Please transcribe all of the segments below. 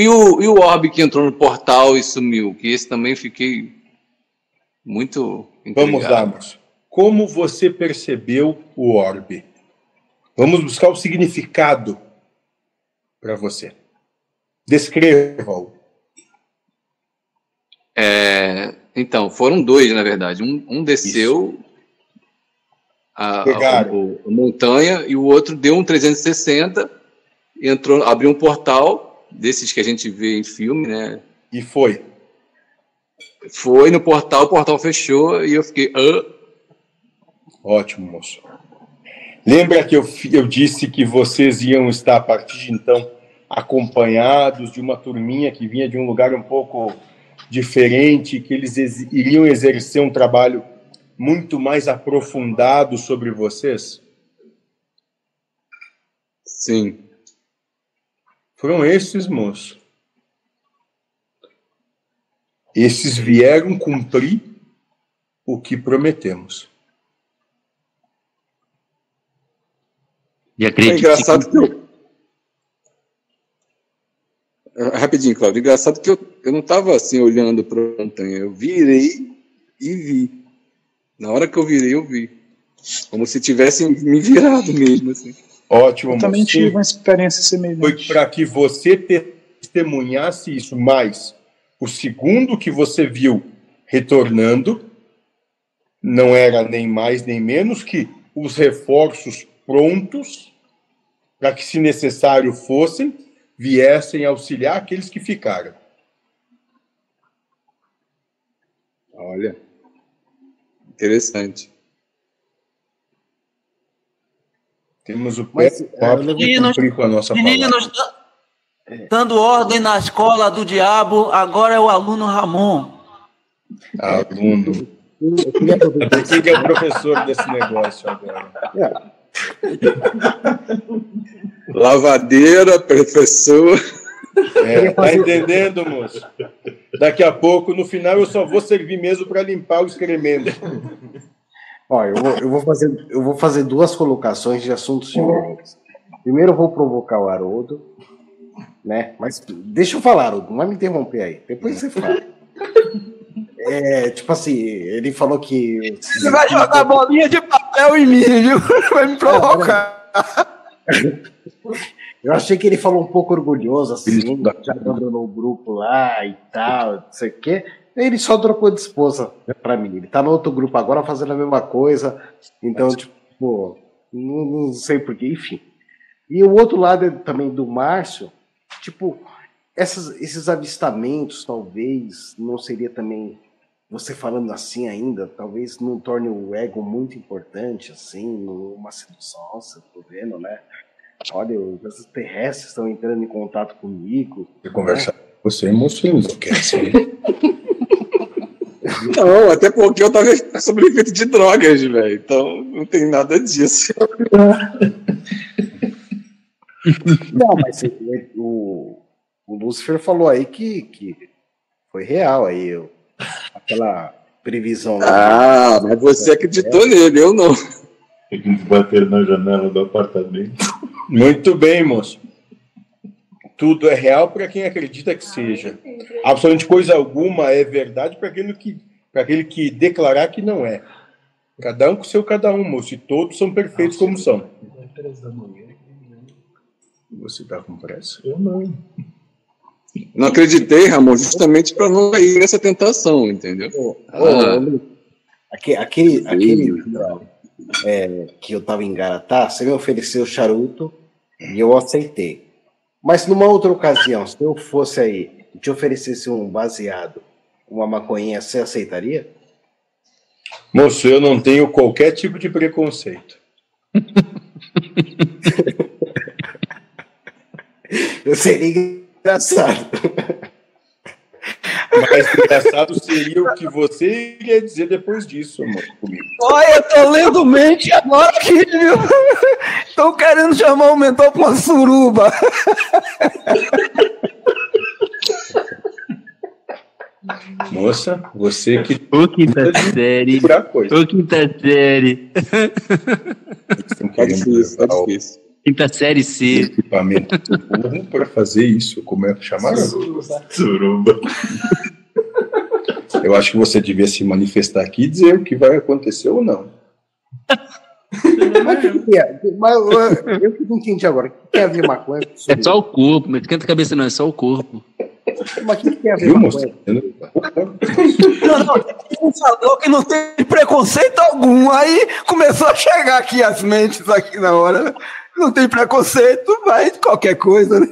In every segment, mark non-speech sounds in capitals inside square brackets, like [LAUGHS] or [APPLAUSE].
e, o, e o orbe que entrou no portal e sumiu, que esse também fiquei muito Vamos lá, moço. Como você percebeu o orbe? Vamos buscar o significado para você. Descreva-o. É, então, foram dois, na verdade. Um, um desceu a, a, a, montanha e o outro deu um 360, entrou, abriu um portal desses que a gente vê em filme, né? E foi. Foi no portal, o portal fechou e eu fiquei. Ah. Ótimo, moço. Lembra que eu, eu disse que vocês iam estar a partir de então acompanhados de uma turminha que vinha de um lugar um pouco diferente, que eles iriam exercer um trabalho muito mais aprofundado sobre vocês? Sim. Foram esses, moço. Esses vieram cumprir o que prometemos. E acredito é engraçado que eu... É, rapidinho, Claudio. Engraçado que eu, eu não estava assim olhando para a montanha. Eu virei e vi. Na hora que eu virei, eu vi. Como se tivessem me virado mesmo. Assim. Ótimo, Eu também tive uma experiência semelhante. Foi para que você testemunhasse isso, mas o segundo que você viu retornando não era nem mais nem menos que os reforços prontos para que, se necessário fossem, viessem auxiliar aqueles que ficaram. Olha, interessante. Temos o pé meninos, com a nossa meninos dando ordem na escola do diabo, agora é o aluno Ramon. Aluno. Quem [LAUGHS] é o professor desse negócio agora? Lavadeira, professor. É, tá entendendo, moço? Daqui a pouco, no final, eu só vou servir mesmo para limpar o excremento. Ó, eu vou, eu, vou fazer, eu vou fazer duas colocações de assuntos diferentes. Primeiro, eu vou provocar o Haroldo, né? Mas deixa eu falar, Haroldo, não vai me interromper aí. Depois você fala. É, tipo assim, ele falou que. Você vai jogar bolinha de papel em mim, viu? Vai me provocar. Eu achei que ele falou um pouco orgulhoso, assim, já abandonou o grupo lá e tal, não sei o quê. Ele só trocou de esposa pra mim. Ele tá no outro grupo agora fazendo a mesma coisa. Então, tipo, não, não sei porquê, enfim. E o outro lado também do Márcio, tipo, essas, esses avistamentos, talvez, não seria também, você falando assim ainda, talvez não torne o ego muito importante, assim, numa sedução, nossa, tô vendo, né? Olha, os extraterrestres estão entrando em contato comigo. Eu conversar né? com você, moço, enlouquece. [LAUGHS] [LAUGHS] Não, até porque eu tava sob efeito de drogas, velho. Então não tem nada disso. Não, mas o, o Lúcifer falou aí que, que foi real aí. Aquela previsão. Ah, mas você acreditou é. nele, eu não. Eles bateram na janela do apartamento. Muito bem, moço. Tudo é real para quem acredita que seja. Absolutamente coisa alguma é verdade para aquele que para aquele que declarar que não é. Cada um com seu cada um, moço. E todos são perfeitos como são. Você está com pressa? Eu não. Não acreditei, Ramon, justamente para não cair nessa tentação, entendeu? Oh, ah. aquele, aquele, aquele é, que eu estava em Garatá, você me ofereceu charuto e eu aceitei. Mas numa outra ocasião, se eu fosse aí e te oferecesse um baseado, uma maconhinha, você aceitaria? Moço, eu não tenho qualquer tipo de preconceito. [LAUGHS] eu seria engraçado. [LAUGHS] Mas engraçado seria o que você iria dizer depois disso, amor, comigo. Olha, eu tô lendo mente agora viu? [LAUGHS] Tô querendo chamar o mentor pra uma suruba. Moça, você que. O quinta série. O quinta série. Tá difícil, tá difícil. Quinta série C. Equipamento burro para fazer isso. Como é que chamaram? Suruba. Eu acho que você devia se manifestar aqui e dizer o que vai acontecer ou não. Mas o que é? Mas eu, eu não entendi agora. O que tem a ver maconha? É só o corpo, mas esquenta a cabeça não, é só o corpo. Mas o que tem a ver maconha? Não, não, ele falou que não tem preconceito algum. Aí começou a chegar aqui as mentes aqui na hora. Não tem preconceito, mas qualquer coisa, né?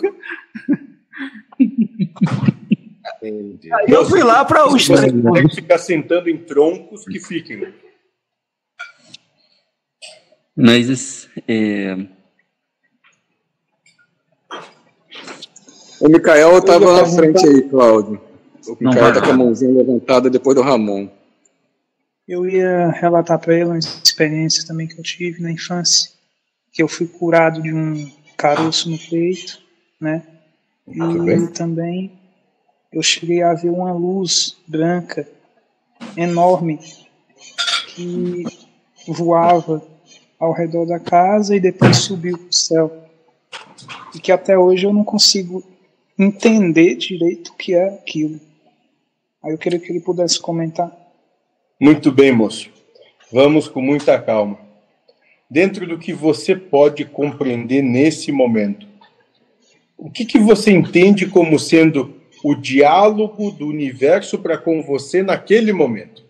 Entendi. Aí eu fui lá para os que ficar sentando em troncos que fiquem. Mas é, O Mikael estava na frente aí, Cláudio. O Mikael vai tá com a mãozinha levantada depois do Ramon. Eu ia relatar para ele uma experiência também que eu tive na infância, que eu fui curado de um caroço no peito, né? E também eu cheguei a ver uma luz branca enorme que voava ao redor da casa e depois subiu para o céu. E que até hoje eu não consigo entender direito o que é aquilo. Aí eu queria que ele pudesse comentar. Muito bem, moço. Vamos com muita calma. Dentro do que você pode compreender nesse momento, o que, que você entende como sendo o diálogo do universo para com você naquele momento?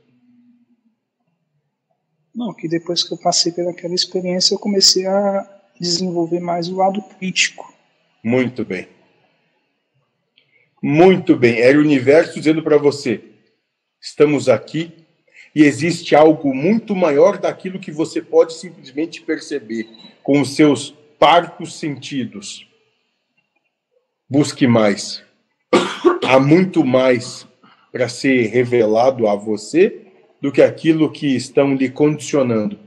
Não, que depois que eu passei pelaquela experiência, eu comecei a desenvolver mais o lado crítico. Muito bem. Muito bem. Era o universo dizendo para você: estamos aqui e existe algo muito maior daquilo que você pode simplesmente perceber com os seus parcos sentidos. Busque mais. Há muito mais para ser revelado a você do que aquilo que estão lhe condicionando.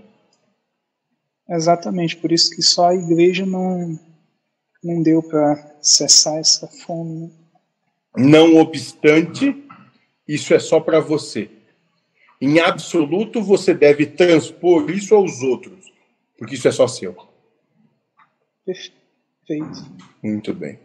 Exatamente, por isso que só a igreja não, não deu para cessar essa fome. Né? Não obstante, isso é só para você. Em absoluto, você deve transpor isso aos outros, porque isso é só seu. Perfeito. Muito bem.